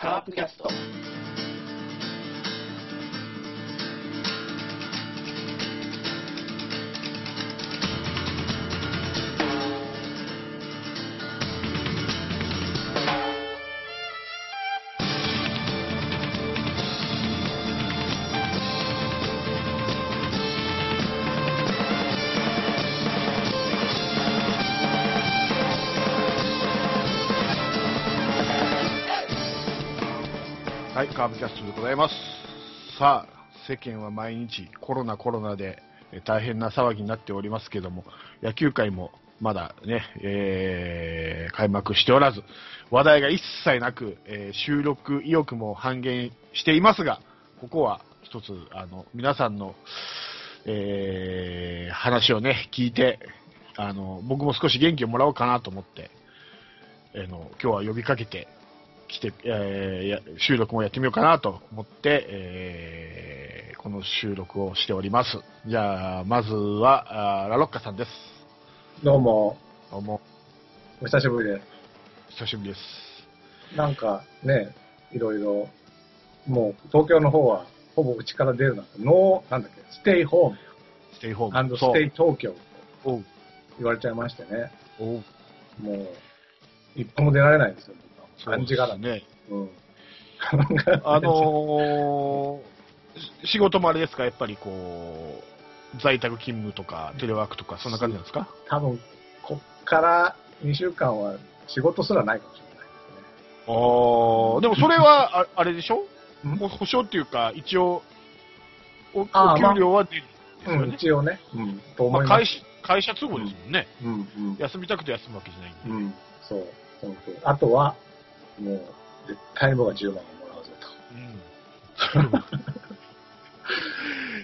カープキャスト。ストでございます。さあ、世間は毎日コロナコロナで大変な騒ぎになっておりますけども、野球界もまだね、えー開幕しておらず、話題が一切なく、えー収録意欲も半減していますが、ここは一つ、あの、皆さんの、えー話をね、聞いて、あの、僕も少し元気をもらおうかなと思って、あの、今日は呼びかけて、来て、えーや収録もやってみようかなと思って、えーこの収録をしております。じゃあ、まずは、あーラロッカさんです。どうも、どうも、お久しぶりで久しぶりです。す。なんかね、いろいろ、もう東京の方はほぼうちから出るなと、ノー、なんだっけ、ステイホームステイホーム。 Stay 東京と言われちゃいましてね、おうもう、一歩も出られないんですよ、感じがそうですね。うん。あのー仕事もあれですか、やっぱりこう、在宅勤務とか、テレワークとか、そんな感じなんですか？多分、こっから2週間は仕事すらないかもしれないあーでもそれは、ああれでしょ？ん？ほ保証っていうか、一応、おお給料は出るんですですね。うん。一応ね。うん、とまあ、思います。会社会社都合ですもんね。うん、うん。休みたくて休むわけじゃないんで。うん、そう、あとは、もう、絶対に僕は10万をもらうぞと。うん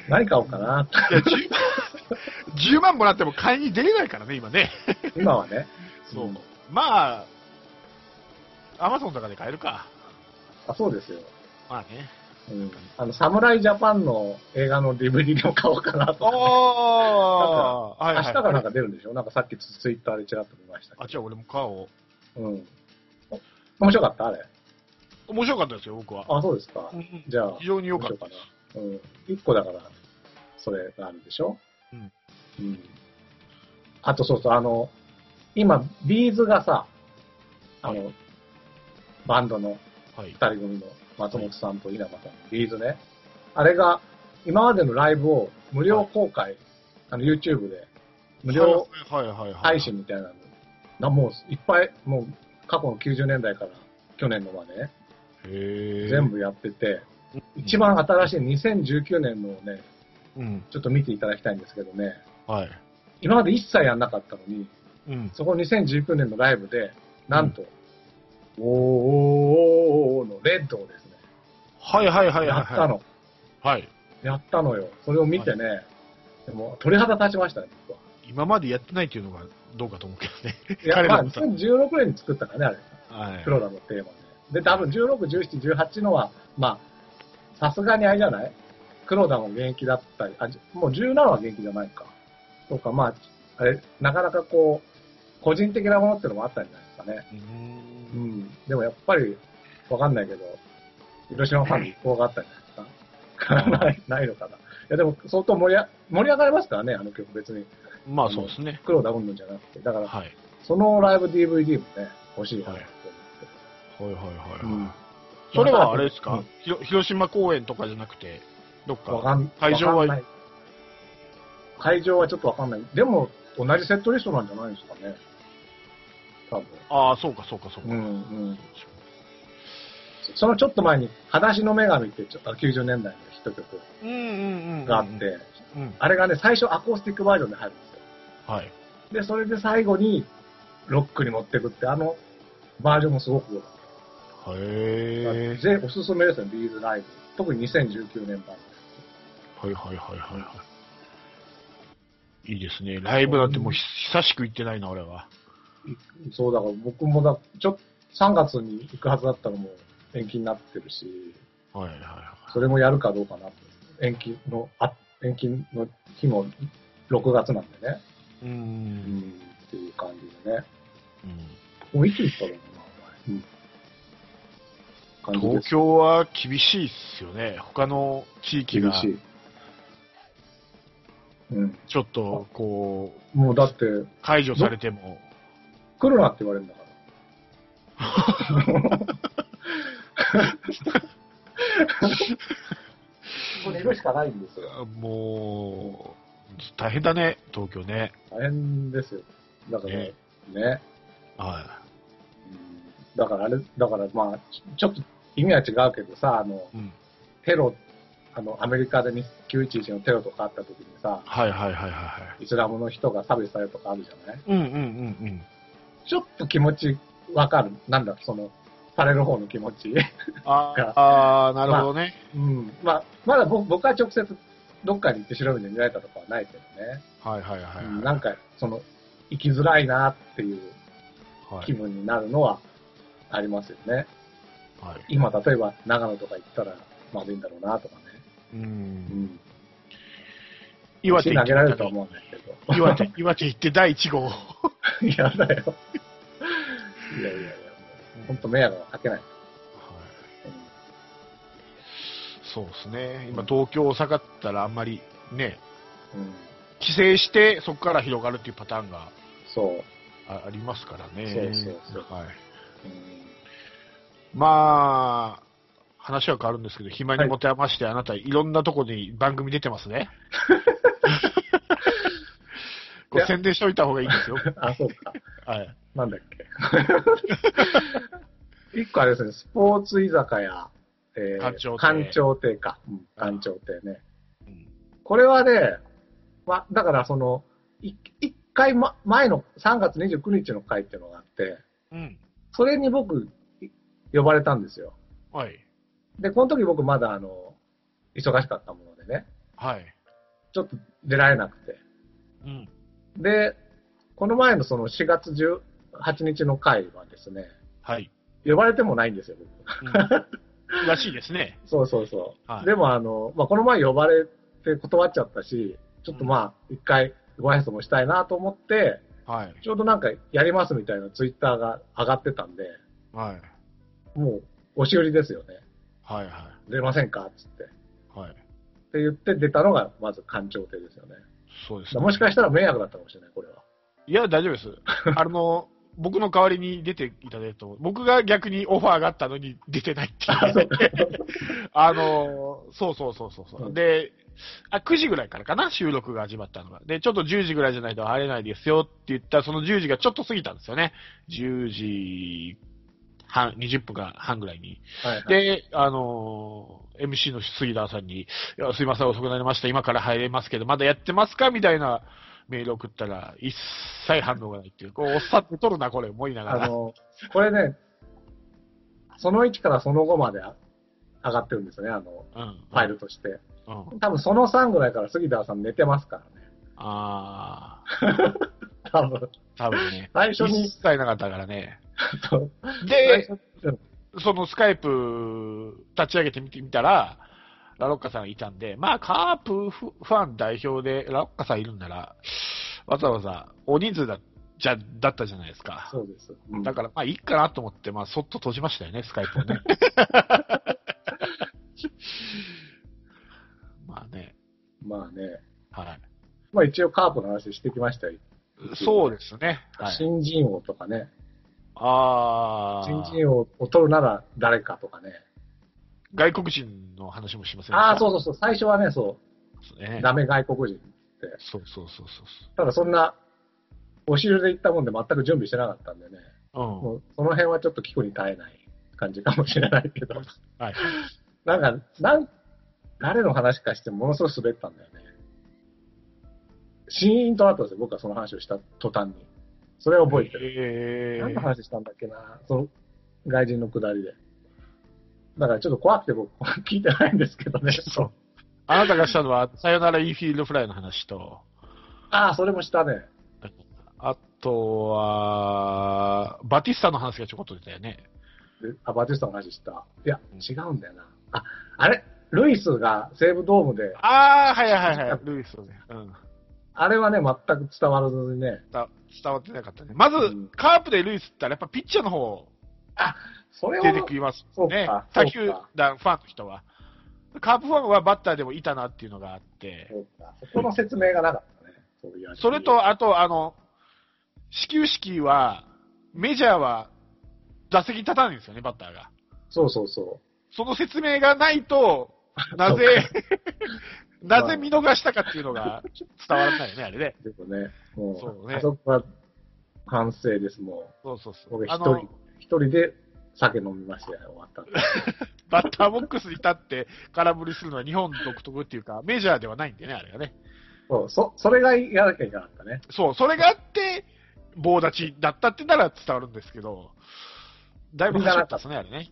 何買おうかな。いや 10, 10万もらっても買いに出れないからね、今ね。今はね。そう。んまあ、アマゾンとかで買えるか。あ、そうですよ。まあね。うん。あの、サムライジャパンの映画の DVD でも買おうかなと。ああ、はいはい。明日からなんか出るんでしょ？なんかさっきツイッターでちらっと見ましたあ、けじゃあ俺も買おう。ど。うん。お面白かった？あれ。面白かったですよ、僕は。あ、そうですかう。んじゃあ、非常に良かった面白いかな。うん。一個だから、それがあるでしょ？うん。うん。あとそうそう、あの、今、ビーズがさ、あの、バンドのはい二。人組の松本さんと稲葉さんのビーズね。あれが、今までのライブを無料公開、あの YouTube で、無料はいはいはいはい。配信みたいなのがもういっぱい、もう過去の90年代から去年のまで。全部やってて、一番新しい2019年のをね、うん。ちょっと見ていただきたいんですけどね、はい。今まで一切やんなかったのに、うん。そこ2019年のライブで、なんと、おーおーおーおーのレッドをですね、はいはいはいはい。やった。の。はい。やったのよ。それを見てね、でも鳥肌立ちましたね、僕は。今までやってないっていうのがどうかと思うけどね。いや、まあ、彼らもさ2016年に作ったからね、あれ。はいプロダのテーマで。で、多分16、17、18のは、まあ、さすがにあれじゃない？黒田も現役だったり、あ、じもう17は現役じゃないか。そうか、まあ、あれ、なかなかこう、個人的なものってのもあったんじゃないですかね。うー。うんん。でもやっぱり、わかんないけど、広島ファンに一報があったんじゃないですか。ない、ないのかな。いや、でも相当盛りあ盛り上がりますからね、あの曲別に。まあそうですね。黒田云々じゃなくて。だから、はい。そのライブ DVD もね、欲しいなと思って。はいはいはいうんはい。それはあれですか？うん広島公演とかじゃなくて、どっか？会場は？会場はちょっとわかんない。でも、同じセットリストなんじゃないですかね。多分。ああ、そうかそうかそうか。うんうん。そのちょっと前に、裸足の女神ってちょっと90年代のヒット曲。があって、うん。あれがね、最初アコースティックバージョンで入るんですよ。はい。で、それで最後にロックに持ってくって、あのバージョンもすごく良かった。へえ。ぜおすすめですね、ビーズライブ。特に2019年版。はいはいはいはいはい。いいですね。ライブなんてもうひ久しく行ってないな、俺は。そうだから僕もだ、ちょ3月に行くはずだったのも延期になってるし、はいはいはそれもやるかどうかなって。延期の、あ、延期の日も6月なんでね。い。う。うんん、っていう感じでね。うんもういつ行ったのかな、お前。うん。東京は厳しいっすよね。他の地域が厳しい。うん。ちょっとこう、もうだって、解除されても、来るなって言われるんだから。ここにいるしかないんですよ。もう、大変だね、東京ね。大変ですよ。だからね、ねはうんだからあれ、だからまあ、ちちょっと意味は違うけどさ、あの、い。うん。テロ、あの、アメリカで911のテロとかあった時にさ、はいはいはいはいはい。イスラムの人が差別されるとかあるじゃない？うんうんうんうん。ちょっと気持ちわかる。なんだ、その、される方の気持ち。あー あー、なるほどね。うん。まあ、まだ僕僕は直接どっかに行って白い目で見られたとかはないけどね。はいはいはいはい。うんなんか、その、生きづらいなっていうはい気分になるのはありますよね。はい。今、例えば長野とか行ったらまずいんだろうなとかね。う。うんん。岩手投げられると思うんですけど。て、岩手、岩手行って第1号。い やだよ。いやいやいや、本当迷惑はかけない。はいそうですね。今、東京、大阪ったらあんまりね、うん。うん帰省してそこから広がるっていうパターンがそう。あありますからね。そうそうそうはい。うんまあ、話は変わるんですけど、暇に持て余して、あなたいろんなとこに番組出てますね。宣伝しといた方がいいですよ。あ、そうか。はい。なんだっけ。一個あれですね、スポーツ居酒屋、えー、館長亭か。うん、館長亭ね。うんこれはね、ま、だからその、い一回、ま、前の3月29日の回っていうのがあって、うん。それに僕、い呼ばれたんですよ。はい。で、この時僕まだあの、忙しかったものでね、はい。ちょっと出られなくて。うん。で、この前のその4月18日の回はですね、はい。呼ばれてもないんですよ、僕。うん、らしいですね。そうそうそう。はいでもあの、まあ、この前呼ばれて断っちゃったし、ちょっとまあ、一回ご挨拶もしたいなと思って、はい。ちょうどなんかやりますみたいなツイッターが上がってたんで、はい。もう、押し売りですよね。はい。は出ませんかつって。っい。はい。て言って出たのが、まず官庁亭ですよね。そうです、だからもしかしたら迷惑だったかもしれない、これは。いや、大丈夫です。あの、僕の代わりに出ていただいたと、僕が逆にオファーがあったのに出てないって。いう。あ の、そうそうそうそうそう、うんで、あ、9時ぐらいからかな、収録が始まったのが。で、ちょっと10時ぐらいじゃないと入れないですよって言ったら、その10時がちょっと過ぎたんですよね。10時半、20分か半ぐらいに。はい、はい。で、あのー MC の杉田さんに、いや、すいません、遅くなりました。今から入れますけど、まだやってますか？みたいなメール送ったら、一切反応がないっていう、こう、おっさって取るな、これ、思いながら。あの、これね、その1からその5まであ上がってるんですよね、あの、うん。ファイルとして。うん。多分その3ぐらいから杉田さん寝てますからね。あ 多分。ー、多分ね。最初に一切なかったからね。で、そのスカイプ立ち上げてみてみたら、ラロッカさんがいたんで、まあ、カープフファン代表でラロッカさんいるんなら、わざわざ大人数だ、じゃ、だったじゃないですか。そうです。うんだから、まあいいかなと思って、まあそっと閉じましたよね、スカイプをね。まあね、まあね。はい。まあ一応カープの話してきましたよ。そうですね。はい、新人王とかね。あ新あ、人王を取るなら誰かとかね。外国人の話もしませんああ、そううそうそう。最初はね、そねう。ダメ外国人って。そうそうそうそただそんな、押し入れで行ったもんで全く準備してなかったんでね。う。うん。もうその辺はちょっと聞くに耐えない感じかもしれないけど。はい。なんか、なん、誰の話かしてものすごい滑ったんだよね。シーンとなったんですよ、僕はその話をした途端に。それを覚えてる。え何の話したんだっけな、その外人のくだりで。だからちょっと怖くて僕 聞いてないんですけどね。そうあなたがしたのは、さよならインフィールドフライの話と、ああ、それもしたね。あとは、バティスタの話がちょこっと出たよね。であ、バティスタの話した？いやうん、違うんだよな。あ、あれ？ルイスが西武ドームで、ああ、はいはいはい。ルイスね。うん。あれはね、全く伝わらずにね。伝伝わってなかったね。まず、うんカープでルイスって言ったらやっぱピッチャーの方それを出てきますね。他球団ファンの人は。カープファンはバッターでもいたなっていうのがあって、そこの説明がなかったね。そういうそれ、と、あと、あの、始球式は、メジャーは打席立たないんですよね、バッターが。そうそうそその説明がないと、なぜ、なぜ見逃したかっていうのが伝わらないよね、あれね。う。でもね、もう、そうねあそこは反省です、もそうそうう。そう。あの僕一人、一人で酒飲みましたよ、終わった バッターボックスに立って空振りするのは日本独特っていうか、メジャーではないんでね、あれがね。そう、そ、それがやらなきゃいけなかったね。そう、それがあって、棒立ちだったってなら伝わるんですけど、だいぶ走ったですね、あれね。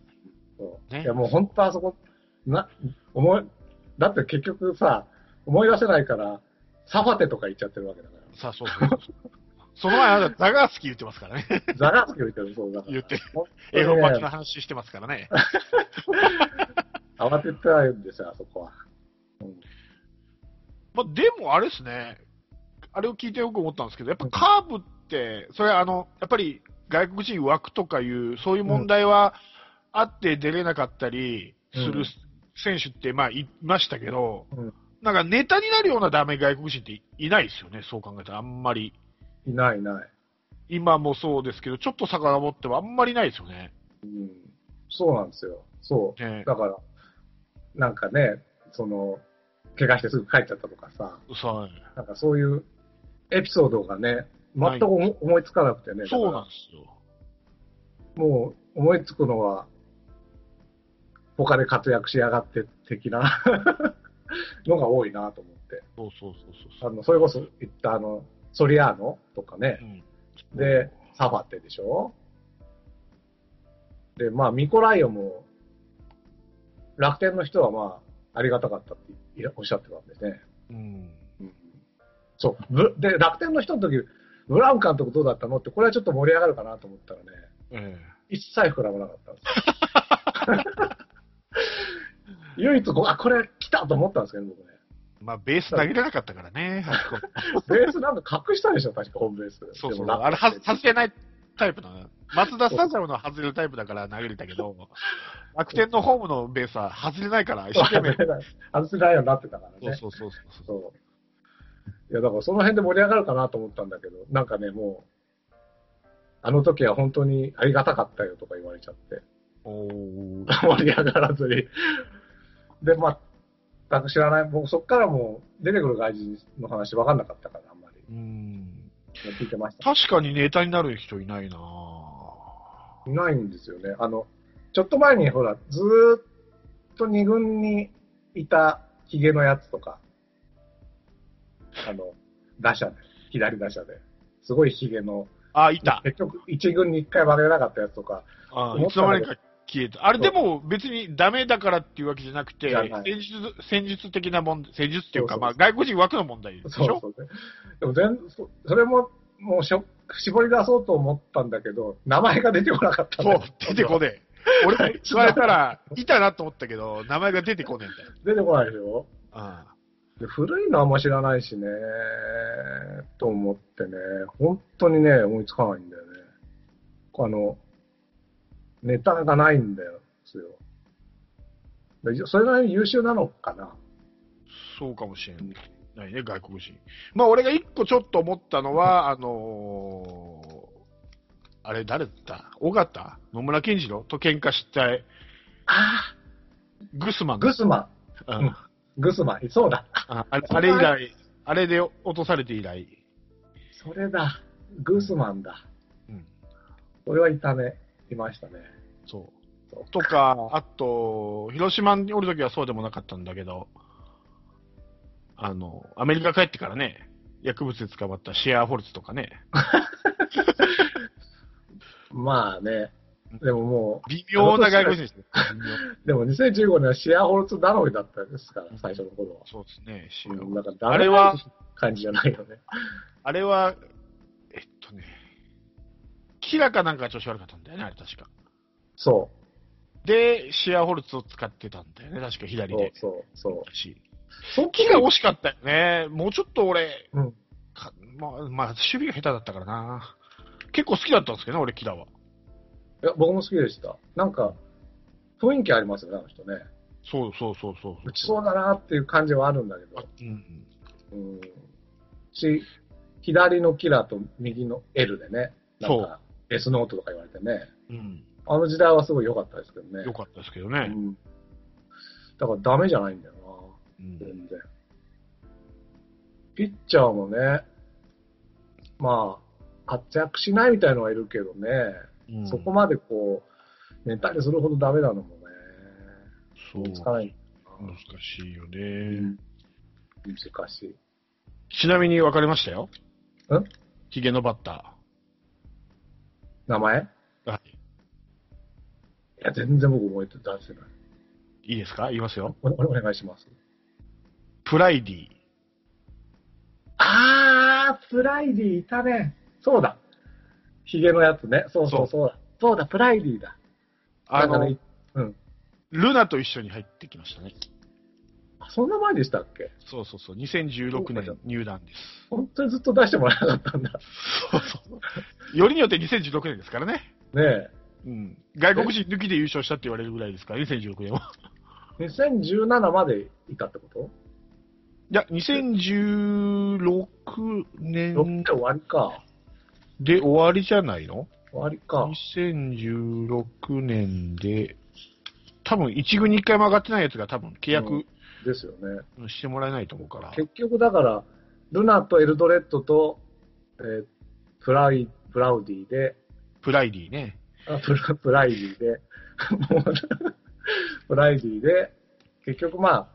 そう。ねいや、もう本当あそこ、な、思い、だって結局さ、思い出せないから、サファテとか言っちゃってるわけだかさあ、そうそうそう。その前、あなたザガースキー言ってますからね。ら。ザラースキー言ってる、そうだ。言って、本当にねエロパキの話してますからね。慌ててはいるんですよ、あそこは。うんまあ、でもあれですね、あれを聞いてよく思ったんですけど、やっぱカーブって、それはあの、やっぱり外国人枠とかいう、そういう問題はあって出れなかったりするうん選手って、まあ、いましたけど、うんなんかネタになるようなダメ外国人っていないですよね、そう考えたら、あんまり。いないいない。今もそうですけど、ちょっと遡ってはあんまりないですよね。うん。そうなんですよ。そう。ねだから、なんかね、その、怪我してすぐ帰っちゃったとかさ、そうなんかそういうエピソードがね、全く思思いつかなくてね。そうなんですよ。らもう思いつくのは、他で活躍しやがって的な のが多いなと思って。そうそうそうそうあの、それこそ言ったあの、ソリアーノとかねう。ん。で、サファテでしょ？で、まあ、ミコライオも、楽天の人はまあ、ありがたかったっておっしゃってたんでね。うん。うんそう。ぶで、楽天の人の時、ブラウン監督どうだったの？って、これはちょっと盛り上がるかなと思ったらね、え一切膨らまなかったんですよ。唯一こう、あ、これ来たと思ったんですけどね、僕ね。えまあ、ベース投げれなかったからね、ベースなんか隠したでしょ、確かホームベース。そうそう。あれ、は外れないタイプなの。松田スタジアムの外れるタイプだから投げれたけど、楽天のホームのベースは外れないから、一生懸命。外せないようになってたからね。そうそうそうそう。そう。いや、だからその辺で盛り上がるかなと思ったんだけど、なんかね、もう、あの時は本当にありがたかったよとか言われちゃって、おー 盛り上がらずに。で、ま全く知らない、僕そっからもう出てくる外人の話分かんなかったから、あんまり。うん。聞いてました。確かにネタになる人いないなぁいないんですよね。あの、ちょっと前にほら、ずーっと二軍にいたヒゲのやつとか、あの、打者で、左打者で、すごいヒゲの、あ、いた。結局一軍に一回負けなかったやつとか、あいつの間にか消えた。あれでも別にダメだからっていうわけじゃなくて、戦術、戦術的な問題、戦術っていうか、そうそうまあ外国人枠の問題でしょそうそうね。でも全そ、それも、もうしょ、絞り出そうと思ったんだけど、名前が出てこなかったそう、出てこねえ。俺も 言われたら、いたなと思ったけど、名前が出てこねえんだよ。出てこないでしょ？あで古いのはあんま知らないしね、と思ってね、本当にね、思いつかないんだよね。あの、ネタがないんだよ、ですよ。でそれなりに優秀なのかな。そうかもしれないね、外国人。まあ、俺が一個ちょっと思ったのは、あのーあれ誰だ？った尾形？野村健次郎？と喧嘩したああ、グスマン。グスマン、うんうんグスマン、そうだ。ああれあれ以来、あれで落とされて以来。それだ。グスマンだ。うん。それはいたね。いましたね。そう。とか、あと、広島におるときはそうでもなかったんだけど、あの、アメリカ帰ってからね、薬物で捕まったシェアホルツとかね、まあね。でもも微妙な外国人ですね。でも2015年はシェアホルツ頼みだったですから、最初の頃は。そうですね、シェアうん、ホルツなんかあれは、感じじゃないよね。あれは、えっとね、キラかなんか調子悪かったんだよね、あれ確か。そで、シェアホルツを使ってたんだよね、確かう。左で。そうそうそう。しそっキラ惜しかったよね。もうちょっと俺、うん。かまあ、まあ、守備が下手だったからな。結構好きだったんですけどね、俺、キラは。いや、僕も好きでした。なんか、雰囲気ありますよね、あの人ね。そうそうそうそう。打ちそうだなっていう感じはあるんだけあど。うん。うん。し、左のキラーと右の L でね。なんか、S ノートとか言われてね。うん。あの時代はすごい良かったですけどね。よかったですけどね。うん。だからダメじゃないんだよな。うん。全然。ピッチャーもね、まあ、活躍しないみたいのはいるけどね、うんそこまでこう、寝たりするほどダメなのもね、そう。つかない。難しいようね。ん難しい。ちなみに分かりましたよ。ん？ヒゲのバッタ名前？いー。はい。や、全然僕覚えて出せない。いいですか？言いますよ。おおお願いします。プライディ。あー、プライディいたね。そうだ。ヒゲのやつね。そうそうそうだ。そうだ、プライディだ。あの、ね、うん。ルナと一緒に入ってきましたね。あそんな前でしたっけ？そうそうそう。2016年入団です。本当にずっと出してもらえなかったんだ。そうそう。よりによって2016年ですからね。ねえ。うん。外国人抜きで優勝したって言われるぐらいですか？ら、2016年は。2017までいたってこと？いや、2016 ?6 年で終わりか。で終わりじゃないの？終わりか。2016年で、多分1軍に1回も上がってないやつが多分契約ですよね。してもらえないと思うから。結局だから、ルナとエルドレッドと、えープライ、プラウディで、プライディね。あプラプライディで、プライディで、結局まあ、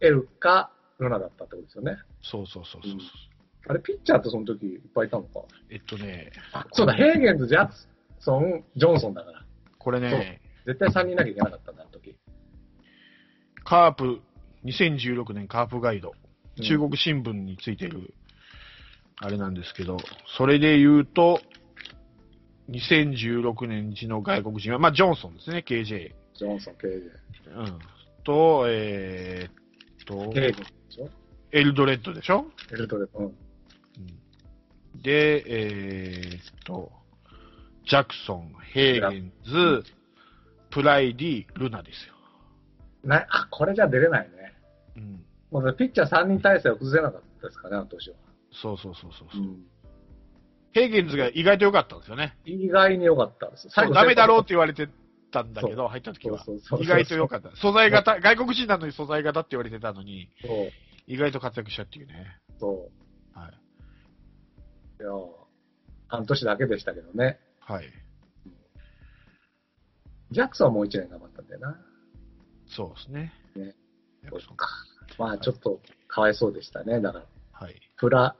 エルかルナだったってことですよね。そうそうそうそう。うんあれ、ピッチャーってその時いっぱいいたのか。えっとね、そうだ、ヘーゲンズ、ジャクソン、ジョンソンだから。これね、絶対3人いなきゃいけなかったんだ、あの時。カープ、2016年カープガイド、うん中国新聞についてる、あれなんですけど、それで言うと、2016年時の外国人は、まあ、ジョンソンですね、KJ。ジョンソン、ケイジうん。と、えーっとエルドレッドでしょ？エルドレッド。うん。で、えーっと、ジャクソン、ヘーゲンズ、プライディ、ルナですよ。なあ、これじゃ出れないね。うん。もうピッチャー3人体制を崩せなかったですかね、あの年は。そうそうそうそう。うん。ヘーゲンズが意外と良かったんですよね。意外に良かったです。そうダメだろうってて。言われてたんだけど、入った時は。意外と良かった。素材型、外国人なのに素材型って言われてたのに。意外と活躍したっていうね。そはい。う。いや、半年だけでしたけどね。はい。ジャクソンはもう1年頑張ったんだよな。そうですね。ねそうか。まあちょっとかわいそうでしたね。だから、はい。プラ、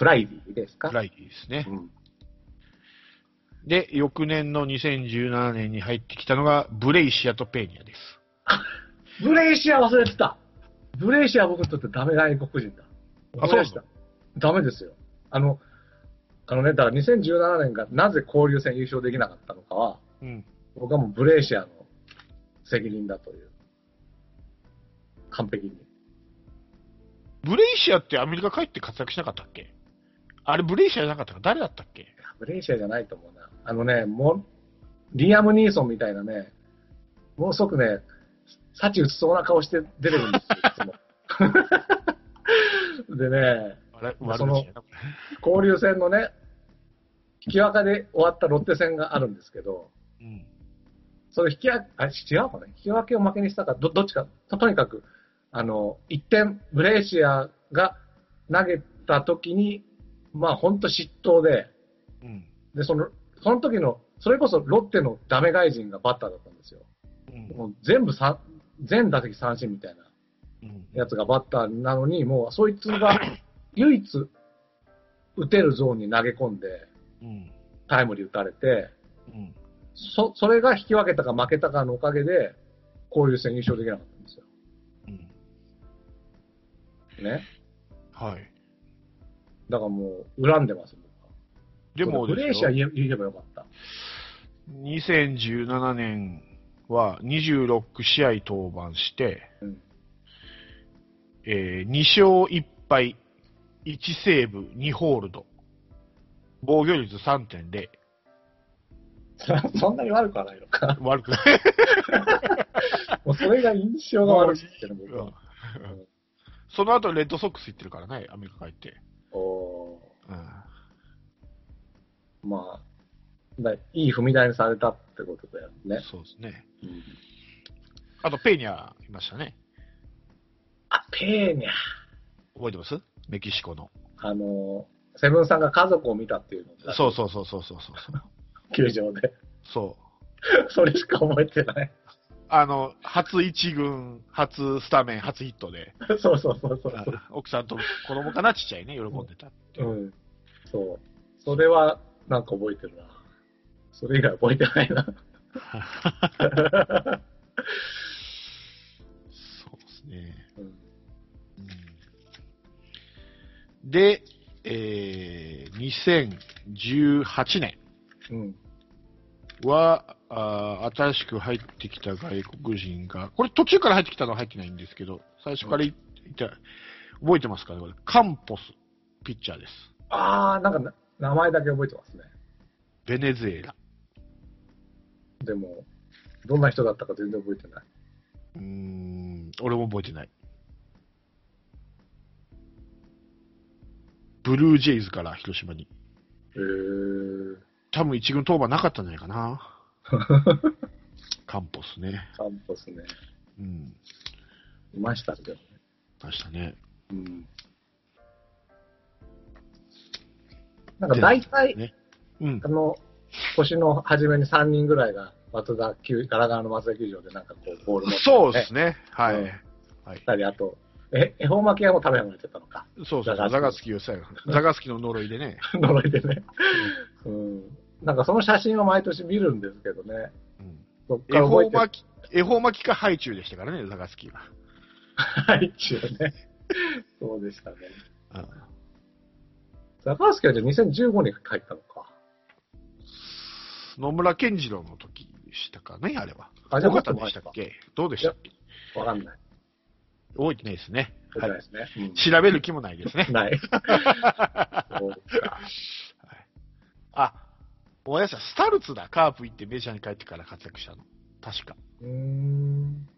プライディですか？プライディですねう。ん。で、翌年の2017年に入ってきたのが、ブレイシアとペーニャです。ブレイシア忘れてた。ブレイシアは僕にとってダメ外国人だ。あ思い出した。ダメですよ。あの、あのね、だから2017年がなぜ交流戦優勝できなかったのかは、うん。僕はもうブレイシアの責任だという。完璧に。ブレイシアってアメリカ帰って活躍しなかったっけ？あれブレイシアじゃなかったか？誰だったっけ？ブレイシアじゃないと思うな。あのね、もう、リアム・ニーソンみたいなね、ものすごくね、幸打ちそうな顔して出てるんですよ、いつも。でね、その交流戦のね、引き分けで終わったロッテ戦があるんですけど、れうん。それ引き分け、あ、違うかな？引き分けを負けにしたか、ど、どっちか、ととにかく、あの、1点、ブレイシアが投げた時に、まあ本当失投で、うん。で、その、その時の、それこそロッテのダメ外人がバッターだったんですよ。うん。もう全部さ、全打席三振みたいなうん。やつがバッターなのに、もうそいつが 唯一打てるゾーンに投げ込んで、うん。タイムリー打たれて、うん。そ、それが引き分けたか負けたかのおかげで、交流戦優勝できなかったんですよ。うん。ね。はい。だからもう、恨んでます、でもブレーシア言えばよかった。2017年は26試合登板して、うんえー2勝1敗、1セーブ、2ホールド。防御率3.0。そんなに悪くはないのか。悪くない。もうそれが印象が悪いっていうの僕は。うんその後、レッドソックス行ってるからね、アメリカ帰って。おうんーまあ、だいい踏み台にされたってことだよね。そうですね。うんあと、ペーニャいましたね。あ、ペーニャ。覚えてます？メキシコの。あの、セブンさんが家族を見たっていうのそうそうそうそうそうそう。球場で。そう。それしか覚えてない。あの、初一軍、初スタメン、初ヒットで、そうそうそうそう。あ奥さんと子供かな、ちっちゃいね、喜んでたう。うん。そう。それは、なんか覚えてるな。それ以外覚えてないな。そうですね。うんうんで、えー、2018年うん。は、あー新しく入ってきた外国人が、これ途中から入ってきたのは入ってないんですけど、最初からいいた、覚えてますかねこれ、カンポス、ピッチャーです。あー、なんかな名前だけ覚えてますね。ベネズエラ。でも、どんな人だったか全然覚えてない。うーん、俺も覚えてない。ブルージェイズから広島に。へー。多分一軍登板なかったんじゃないかな。カンポスね。カンポスね。うん。いましたけどね。ましたね。うん。なんか大体、ねうんあ。の、年の初めに3人ぐらいが、松田球、ガラガラの松田球場でなんかこう、ボール持って、そうですね。はい。うんはい。二人、あと、え、恵方巻き屋も食べ始めてたのか？そうそう、ザザガガスキザガスキの呪いでね。呪いでね。うん。なんかその写真を毎年見るんですけどね。うんそっか恵。方巻き、恵方巻きかハイチュウでしたからね、ザガスキは。はい、一応ね。そうでしたね。うん高橋家はじゃあ2015に入ったのか。野村健次郎の時でしたかね、あれは。あじゃあでしたっけ？どうでしたっけ？わかんない。覚えてないですね。はいてないですね。うん調べる気もないですね。ない。そうか。あ、思い出した。スタルツだ。カープ行ってメジャーに帰ってから活躍したの。確か。うーん。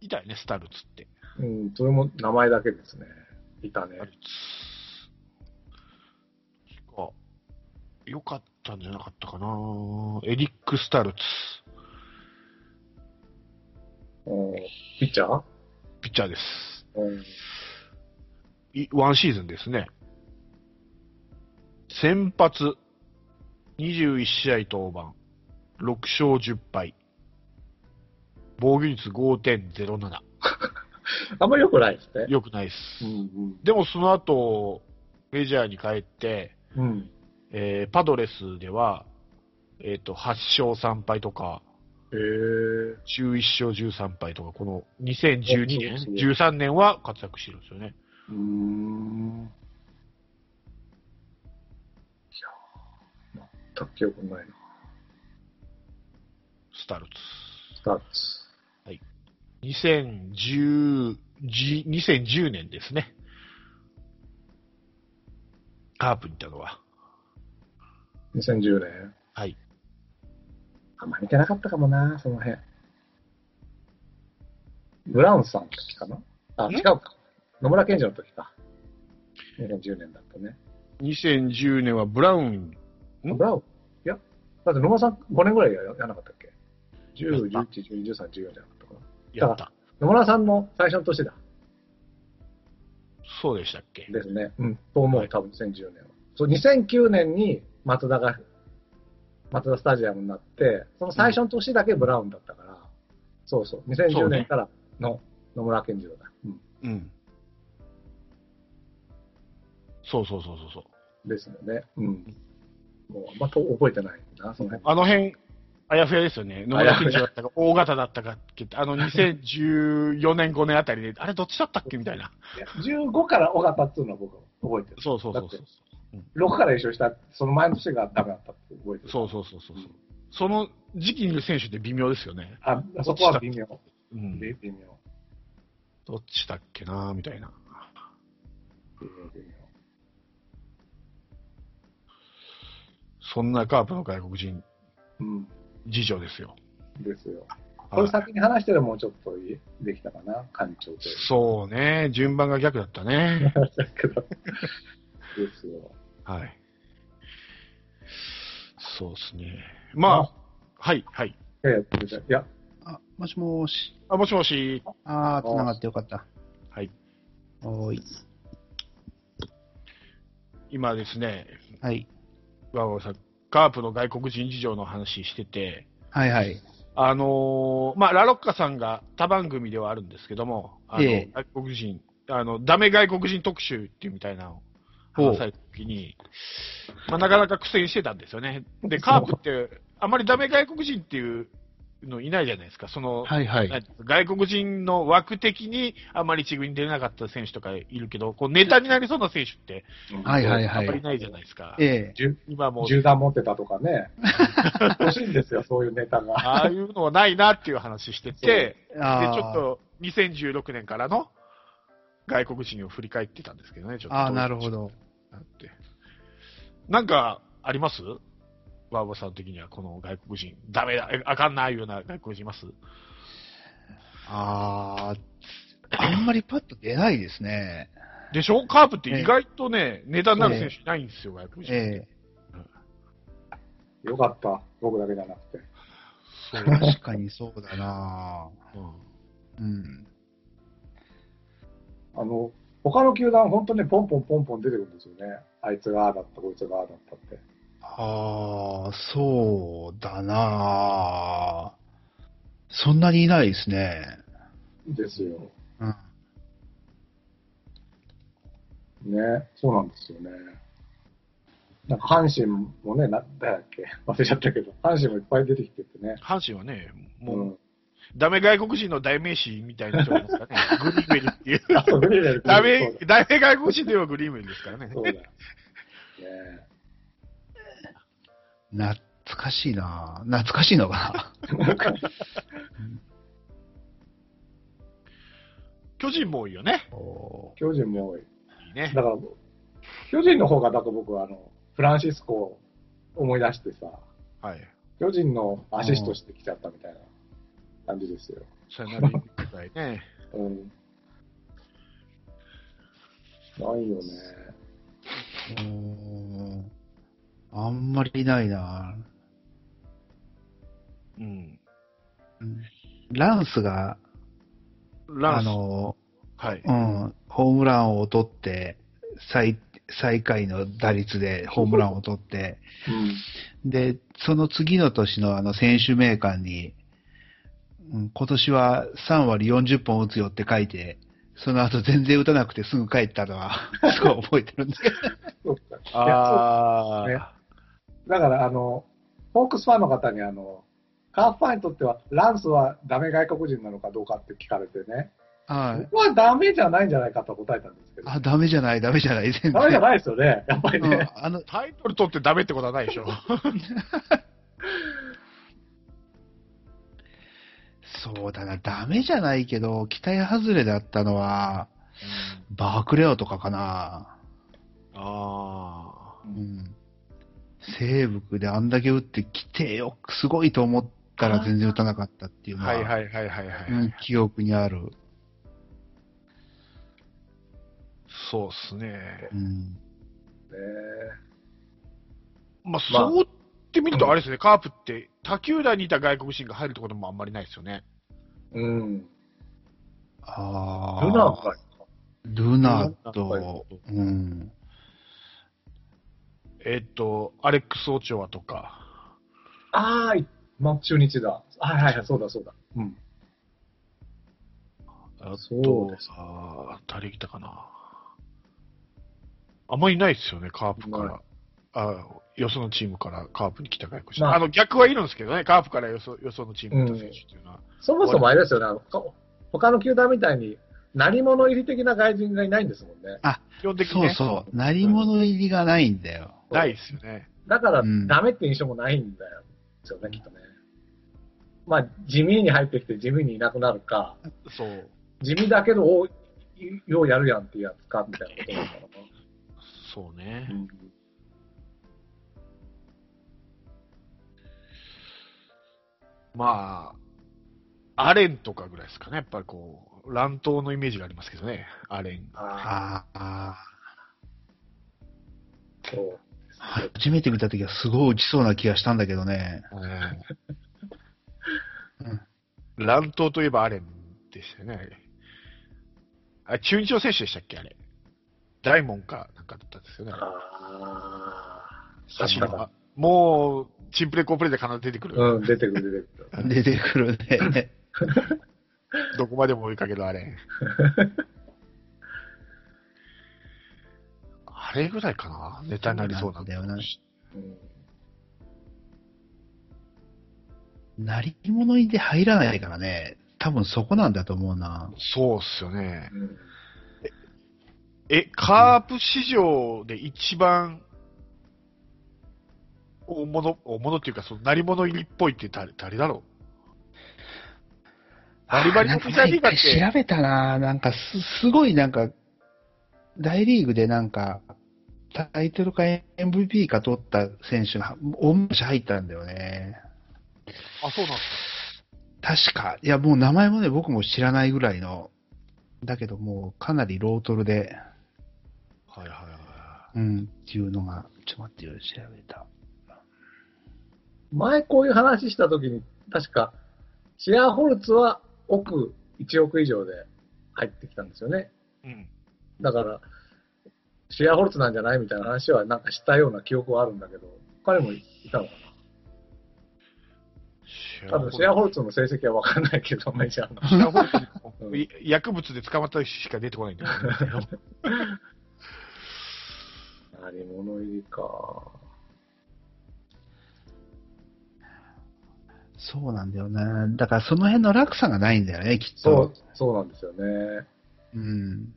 いたよね、スタルツって。うん、それも名前だけですね。いたねスタ。ルツ。確か、よかったんじゃなかったかなエリック・スタルツ。うんピッチャー？ピッチャーです。うん。いワンシーズンですね。先発、21試合登板、6勝10敗。防御率5.07。あんまり良くないですね。よくないです。うんでもその後、メジャーに帰って、うん。うん。えーパドレスでは、えっ、と、8勝3敗とか、へえ。11勝13敗とか、この2012年そうそう、13年は活躍してるんですよね。うーん。いやー、全く記憶ないな。スタルツ。スタッツ。2010、じ2010年ですね。カープに行ったのは。2010年。はい。あんま見てなかったかもな、その辺。ブラウンさんの時かな？あ、ん？違うか。野村健二の時か。2010年だったね。2010年はブラウン、んブラウンいや、だって野村さん5年ぐらいややらなかったっけ ?10、やっ11、12、13、14じゃなかったかな。やった。野村さんの最初の年だ。そうでしたっけ？ですね。うん。と思う、はい多分2010年は。そう、2009年に松田が、松田スタジアムになって、その最初の年だけブラウンだったから、そうそう、2010年からの野村健次郎だ。うん。うん。そうそうそうそうそう。ですよね。うん。もうあんまと覚えてないな、その辺。あの辺、あやふやですよね。野村健二だったか、大型だったかって、あの2014年、5年あたりで、あれどっちだったっけみたいな。いや15から尾形っていうのは僕覚えてる。そうそうそうそうだって。6から優勝した、その前の年がダメだったって覚えてる。そうそうそうそう。その時期にいる選手って微妙ですよね。あ、そこは微妙。うん。微妙。どっちだっけなみたいな。微妙そんなカープの外国人うん。事情ですよ。ですよ。こはいれ先に話してるもうちょっといできたかな、館長と。そうね、順番が逆だったね。ですよ。はい。そうですね。まあ、はい、はい。いやいや、いや、あ、もしもーし。あ、もしもし。あー、繋がってよかった。はい。おーい。今ですね、はい。さん、カープの外国人事情の話してて、はいはい。あのーまあ、ラロッカさんが他番組ではあるんですけども、あの、ええ外国人、あの、ダメ外国人特集っていうみたいなのを話された時に、まあ、なかなか苦戦してたんですよね。で、カープって、あまりダメ外国人っていうのいないじゃないですか。その、はいはい。外国人の枠的にあまり一軍に出れなかった選手とかいるけど、こうネタになりそうな選手って、はいはいはい。あんまりないじゃないですか。え今もう、銃弾持ってたとかね。欲しいんですよ、そういうネタが。ああいうのはないなっていう話してて、で、ちょっと2016年からの外国人を振り返ってたんですけどね、ちょっと。あー、なるほ。ど。ってなんか、ありますワーボさん的には、この外国人。ダメだ、えあかんないような外国人います？あー、あんまりパッと出ないですね。でしょ？カープって意外とね、ネタになる選手いないんですよ、外国人。えよかった、僕だけじゃなくて。確かにそうだなうんうん。あの、他の球団、本当ね、ポンポンポンポン出てくるんですよね。あいつがああだった、こいつがああだったって。あー、そうだなそんなにいないですね。ですよ。うん。ね、そうなんですよね。なんか阪神もね、なんだっけ、忘れちゃったけど、阪神もいっぱい出てきててね。阪神はね、もう、うん。ダメ外国人の代名詞みたいな人がいますからね。グリーンメルっていう。あ、そう、グリーンベルダメダメ外国人といえばグリーンメルですからね。そうだ。ね懐かしいな懐かしいのか 巨人も多いよね。巨人も多い。いいねだ。から、巨人の方が、だから僕はあの、フランシスコを思い出してさ、はい。巨人のアシストしてきちゃったみたいな感じですよ。さよならね。うん。ないよね。ーうんあんまりいないなうん。うんランスが、あランス。の、はい。うん、ホームランを取って、最、最下位の打率でホームランを取って、うん。で、その次の年のあの選手名鑑に、うん、今年は3割40本打つよって書いて、その後全然打たなくてすぐ帰ったのは、すごい覚えてるんですけど。いやあねだから、あの、ホークスファンの方に、あの、カープファンにとっては、ランスはダメ外国人なのかどうかって聞かれてね、はい。僕はダメじゃないんじゃないかと答えたんですけど、あ、ダメじゃない、ダメじゃない、全然。ダメじゃないですよね、やっぱりうんね。あの、タイトル取ってダメってことはないでしょ。そうだな、ダメじゃないけど、期待外れだったのは、バークレオとかかな。あうん。西武であんだけ打ってきてよ、すごいと思ったら全然打たなかったっていうあ。のは、はいはいはいはいはい。うん、記憶にある。そうっすね。うん。ねまあ、まあそうって見るとあれですね、カープって他球団にいた外国人が入るってこともあんまりないですよね。うん。ああ。ルナーか。ルナルと、うん。えっと、アレックス・オチョアとか、ああ、ま、中日だ。はいはいはい、そうだそうだ。うん。あそうとあー誰来たかな。あんまりいないですよね、カープかなら。あよそのチームからカープに来た外国人。まああの、逆はいるんですけどね、カープからよそよそのチームに来た選手っていうのは。そもそもあれですよね、他の球団みたいに、何者入り的な外人がいないんですもんね。基本的にそうね、そう。鳴り物入りがないんだよ。ないですよね。だから、うんダメって印象もないんだよ。ですよね、きっとね。まあ、地味に入ってきて地味にいなくなるか、そう。地味だけど、おようやるやんっていうやつか、みたいなことなのかな。そうね。うんまあ、アレンとかぐらいですかね。やっぱりこう、乱闘のイメージがありますけどね。アレン。あああ。あ、そう。初めて見たときはすごい落ちそうな気がしたんだけどね。うん乱闘といえばアレンでしたよね、あれ。あ、中日の選手でしたっけ、あれ。大門か、なんかだったんですよね。あれああ、走るのが。もう、チンプレコープレで必ず出てくる。うん、出てくる、出てくる。出てくるね。どこまでも追いかけるあれ。あれぐらいかな？ネタになりそうなんだよな。うんなり物にで入らないからね。多分そこなんだと思うな。そうっすよね。うんえ、カープ市場で一番、大物、大物っていうか、その、なり物入りっぽいって誰、誰だろバリバリのメジャーリーガーって調べたななんかす、すごいなんか、大リーグでなんか、タイトルか MVP か取った選手が、大昔入ったんだよね。うあ、そうなんです確か。いや、もう名前もね、僕も知らないぐらいの。だけどもう、かなりロートルで、か。はいはいはうん、っていうのが、ちょっと待ってよ、調べた。前こういう話したときに、確か、シアーホルツは億、1億以上で入ってきたんですよね。い。うん。だから、シェアホルツなんじゃないみたいな話はなんかしたような記憶はあるんだけど、他にもいたのかな？多分シェアホルツの成績はわかんないけど、メジャーの。シェアホルツうんい 薬物で捕まった人しか出てこないんだよね。あり物入りか。そうなんだよね。だからその辺の落差がないんだよね、きっそうと。、そうなんですよね。うん。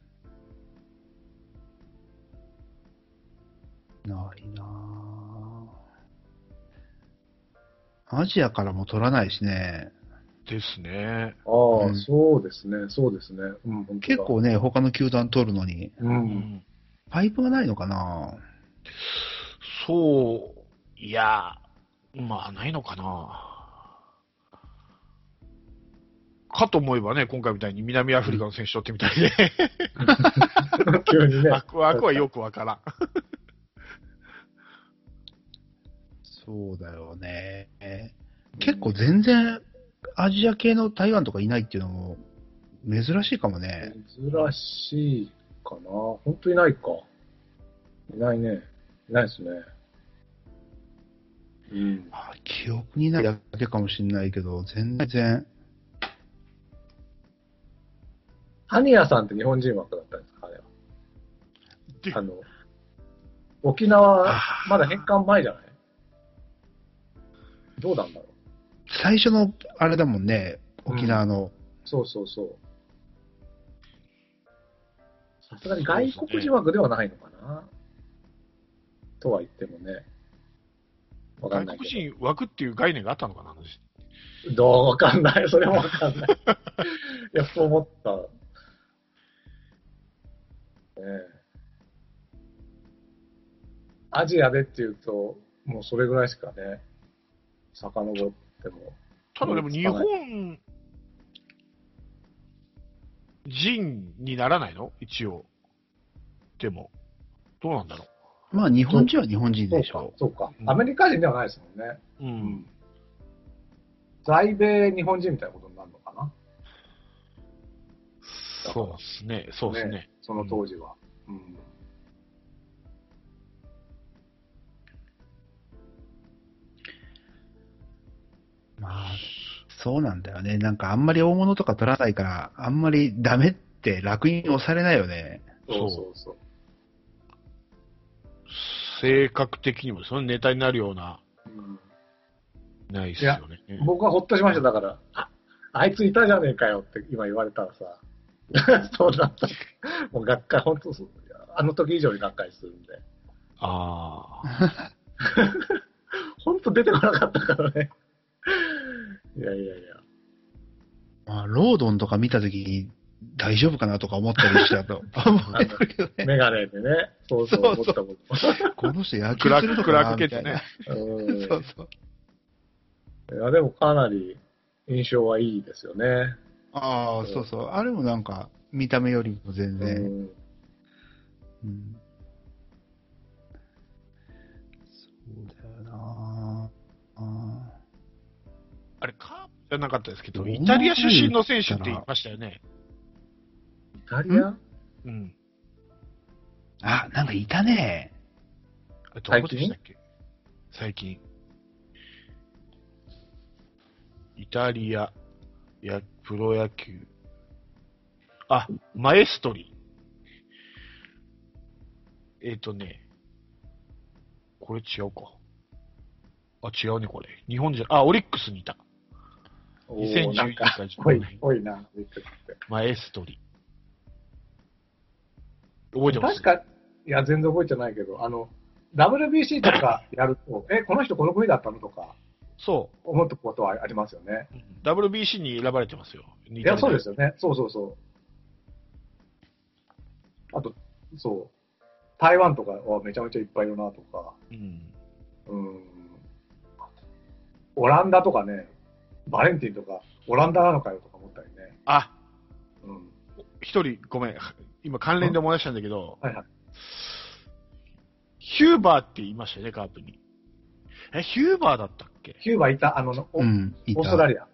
ないなぁアジアからも取らないしね。ですね。ああ、うんそうですね、そうですね。うん、結構ね、他の球団取るのに、う。。うんパイプがないのかな？そう、いや、まあ、ないのかな。かと思えばね、今回みたいに南アフリカの選手取ってみたいで、急にね。あくあくはよくわからん。そうだよね。結構全然アジア系の台湾とかいないっていうのも珍しいかもね。珍しいかな。本当いないか。いないね。いないですね。うん。まあ記憶にないだけかもしれないけど、全然。ハニヤさんって日本人枠だったんですか、あれは。であの、沖縄、まだ返還前じゃない？どうなんだろう。最初のあれだもんね、沖縄の。そうそうそう。さすがに外国人枠ではないのかな？とは言ってもね。わかんない外け国人枠っていう概念があったのかなど。どうわかんない。それもわかんない。いや、そう思った。ねえ。アジアでっていうと、もうそれぐらいしかね、遡っても。ただでも日本人にならないの？一応。でも、どうなんだろまあ日本人は日本人でしょ、。かそうかう。んアメリカ人ではないですもんね。う。うん。在米日本人みたいなことになるのかな？そうですね。そうですね。その当時は。うん。まあ、そうなんだよね。なんかあんまり大物とか取らないから、あんまりダメって楽に押されないよね。そうそうそう。性格的にもそのネタになるような、うんないですよね。僕はほっとしました。だから、あ、あいついたじゃねえかよって今言われたらさ、そうなった。もうがっかり、本当そうあの時以上にがっかりするんで。ああ。本当出てこなかったからね。いやいやいや。まあ、ロードンとか見たときに大丈夫かなとか思ったりしたと ね。メガネでね。そうそう、思った僕も。この人野球クラック、するのかなみたいなそうそう。いや、でもかなり印象はいいですよね。ああ、そうそう。あれもなんか、見た目よりも全う然。んうんそうだよなああれ、カープじゃなかったですけど、イタリア出身の選手って言いましたよね。イタリア？うん。あ、なんかいたね。あれどこでしたっけ？最近。イタリア、や、プロ野球。あ、マエストリ。えっ、とね、これ違うか。あ、違うね、これ。日本じゃ、あ、オリックスにいた。おーなん2011かかぽい15、ぽいな、びっくりしてマエストリ。覚えてます？確か、いや、全然覚えてないけど、あの、WBC とかやると、え、この人この国だったの？とか、そ思ったことはありますよね。う。WBC に選ばれてますよ。いいや、そうですよね。そうそうそう。あと、そう。台湾とかはめちゃめちゃいっぱいいるなとか、うん。うん。オランダとかね、バレンティンとか、オランダなのかよとか思ったりね。あ、うん。一人、ごめん。今関連で思い出したんだけど、はいはい。ヒューバーって言いましたよね、カープに。え、ヒューバーだったっけ？キューバいた、あの、おうん、いた。オーストラリア。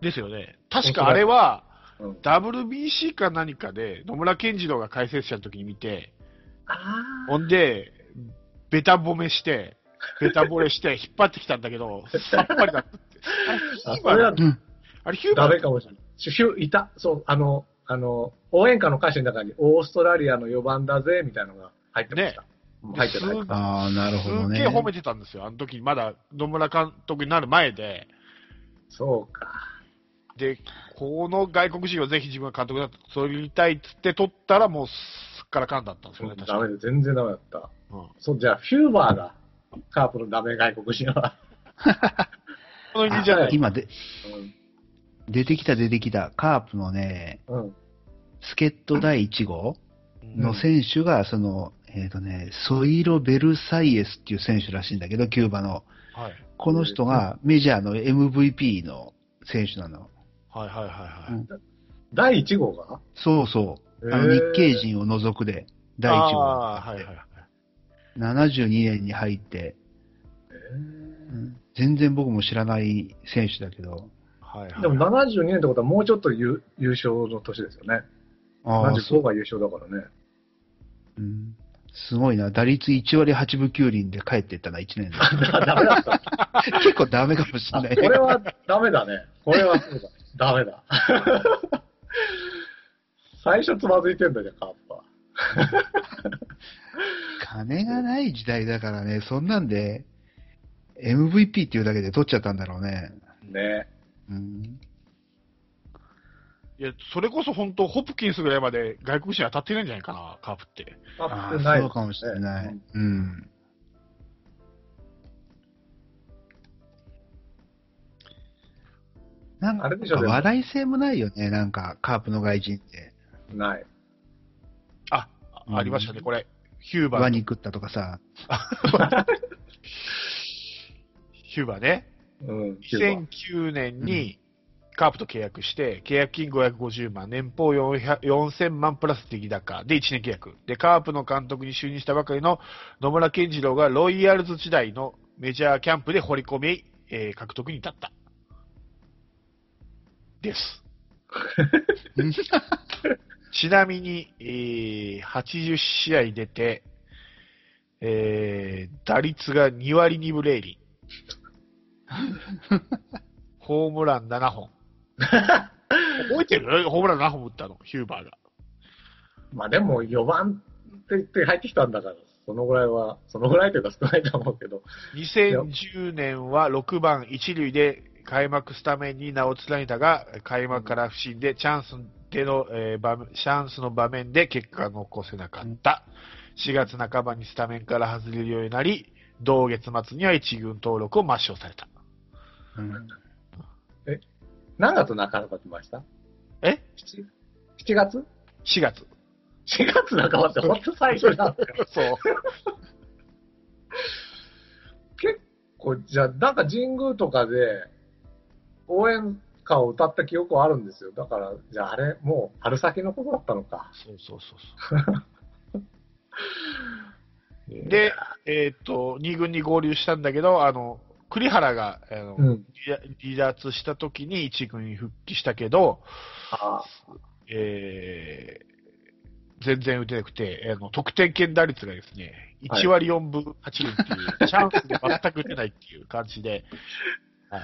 ですよね。確かあれは、うん。WBC か何かで、野村健次郎が解説者の時に見て、あほんで、ベタ褒めして、ベタ惚れして引っ張ってきたんだけど、さっぱりだったって。あれ、ヒューバーだあそれはうん。あれヒューバーダメかもしれない。シュいた、そう、あの、あの、応援歌の歌詞の中に、オーストラリアの4番だぜ、みたいなのが入ってました。うん入ってた。入ってたああ、なるほどね。すっげえ褒めてたんですよ。あの時、まだ野村監督になる前で。そうか。で、この外国人をぜひ自分が監督だと取りたいっつって取ったら、もうすっからかんだったんですよね、確かダメだ、全然ダメだった。うんそう、じゃあ、フューバーだ。カープのダメ外国人は。この意味じゃない。今で、出てきた出てきた。カープのね、うん。うん。助っ人第1号うんの選手が、その、えっ、とね、ソイロ・ベルサイエスっていう選手らしいんだけど、キューバの。はい。この人がメジャーの MVP の選手なの。はいはいはいはい。うん第1号が？そうそう。あの日系人を除くで、第1号。ああ、はいはいはい。72年に入って、えうん全然僕も知らない選手だけど、はいはい。ーでも72年ってことはもうちょっと優優勝の年ですよね。ああ、そ75うが優勝だからね。うんすごいな。打率1割8分9厘で帰っていったな、1年で。ダメだった。結構ダメかもしれない。これはダメだね。これはそうだ。ダメだ。最初つまずいてんだじゃん、カープは。金がない時代だからね、そんなんで、MVP っていうだけで取っちゃったんだろうね。ね。うん、いや、それこそ本当、ホプキンスぐらいまで外国人当たってないんじゃないかな、カープって。当たああってない、そうかもしれない。ねうん。なんかあれでしょでも話題性もないよね、なんか、カープの外人って。ない。あ、うんありましたね、これ。ヒューバー。ワニ食ったとかさ。ヒューバーね。うん。キューバ2009年にカープと契約して、契約金550万、年俸400 4000万プラス出来高で1年契約。で、カープの監督に就任したばかりの野村健次郎がロイヤルズ時代のメジャーキャンプで掘り込み、えー獲得に至った。です。ちなみに、えー80試合出て、えー打率が2割2分0厘。ホームラン7本。覚えてる？ホームラン7本打ったの、ヒューバーが。まあでも4番って言って入ってきたんだから、そのぐらいは、そのぐらいというか少ないと思うけど、2010年は6番1塁で開幕スタメンに名を連ねたが、開幕から不振でチャンスでの、えー場面チャンスの場面で結果が残せなかった。4月半ばにスタメンから外れるようになり、同月末には一軍登録を抹消された。うん何月半ば来ました？え？7, ?7 月？4月。?4 月半ばって本当最初なんですかそう。結構、じゃあなんか神宮とかで、応援歌を歌った記憶はあるんですよ。だから、じゃああれ、もう春先のことだったのか。そうそうそうそう。で、えっ、と、2軍に合流したんだけど、あの、栗原が、あのうん。離離脱した時に1軍に復帰したけど、あえー全然打てなくて、あの得点圏打率がですね、はい1割4分8厘っていう、チャンスで全く打てないっていう感じで、はい、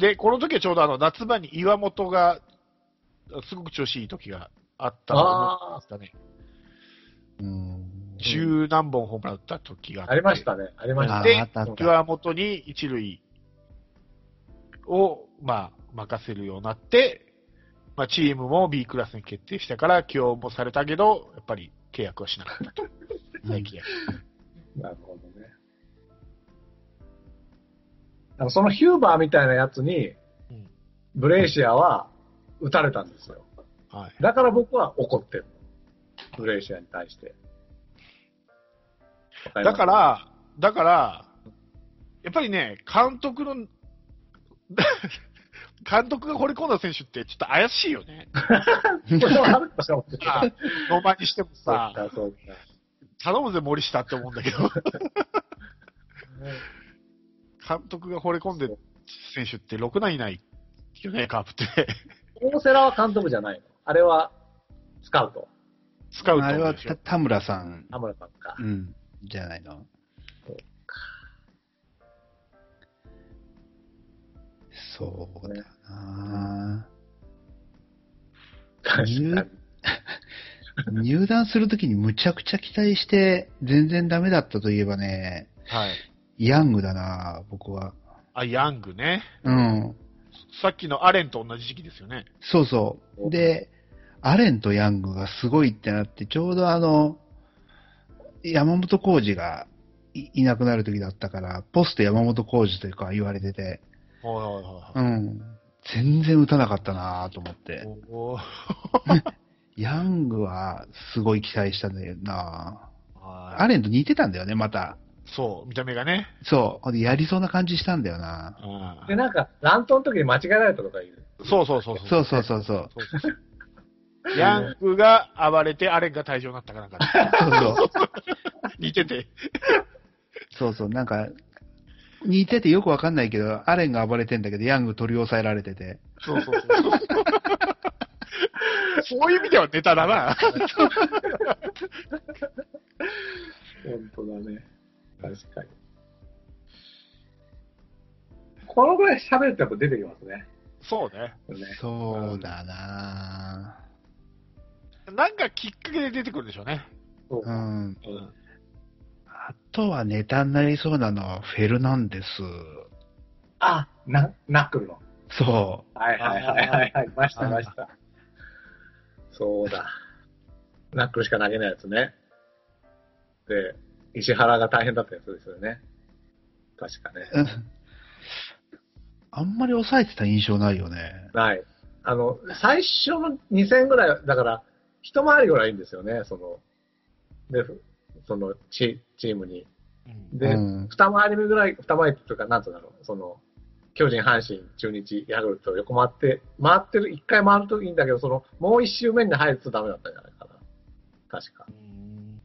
で、この時はちょうどあの夏場に岩本がすごく調子いい時があったと思うんですかね。うん。十何本ホームラン打った時があってありましたね。ありましたあね。であったあった岩本に一塁を、まあ、任せるようになって、まあ、チームも B クラスに決定したから、起用もされたけど、やっぱり契約はしなかったと。なるほどね。なんかそのヒューバーみたいなやつにうん、ブレイシアは打たれたんですよ。はい。だから僕は怒ってる。ブレイシアに対して。だか、ら、だから、やっぱりね、監督の、監督が惚れ込んだ選手ってちょっと怪しいよね。ノーマンにしてもさ。頼むぜ森下って思うんだけど、監督が惚れ込んでる選手って6人いないよね、カープって。大瀬良は監督じゃないの？あれはスカウト。使うとあれは田村さん、田村さんか。うん、じゃないの？そうだな確かに。入 団するときにむちゃくちゃ期待して、全然ダメだったといえばね、はい。ヤングだな僕は。あ、ヤングね。うん。さっきのアレンと同じ時期ですよね。そうそう。で、アレンとヤングがすごいってなって、ちょうどあの、山本浩二がいいなくなる時だったから、ポスト山本浩二というか言われてて、はいはいはうん。全然打たなかったなと思っいて。ヤングはすごい期待したんだよなはいアレンと似てたんだよね、また。そう、見た目がね。そう。ほんでやりそうな感じしたんだよなうんで、なんか、乱闘の時に間違えられたとか言う。そうそうそうそうそうそうそう。そうそうそうヤングが暴れて、アレンが退場になったかなんかでそうそう。似てて。そうそう。なんか、似ててよくわかんないけど、アレンが暴れてんだけど、ヤング取り押さえられてて。そうそうそう。そういう意味ではネタだな。本当だね。確かに。このぐらい喋るとやっぱ出てきますね。そうね。ねそうだななんかきっかけで出てくるでしょうね。そううん。うんあとはネタになりそうなのはフェルナンデス。あ、な、ナックルの。そはいはいはいはいはい。いましたいました。そうだ。ナックルしか投げないやつね。で、石原が大変だったやつですよね。確かね。あんまり抑えてた印象ないよね。ない。あの、最初の2戦ぐらい、だから、一回りぐらいいいんですよね、その、で、その、チチームに。うんで、うん二回り目ぐらい、二回りというか、なんつうんだろう、その、巨人、阪神、中日、ヤクルト横回って、回ってる、一回回るといいんだけど、その、もう一周目に入るとダメだったんじゃないかな。確か。うん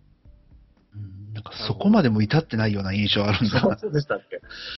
うんなんかそこまでも至ってないような印象あるんだそうでしたっけ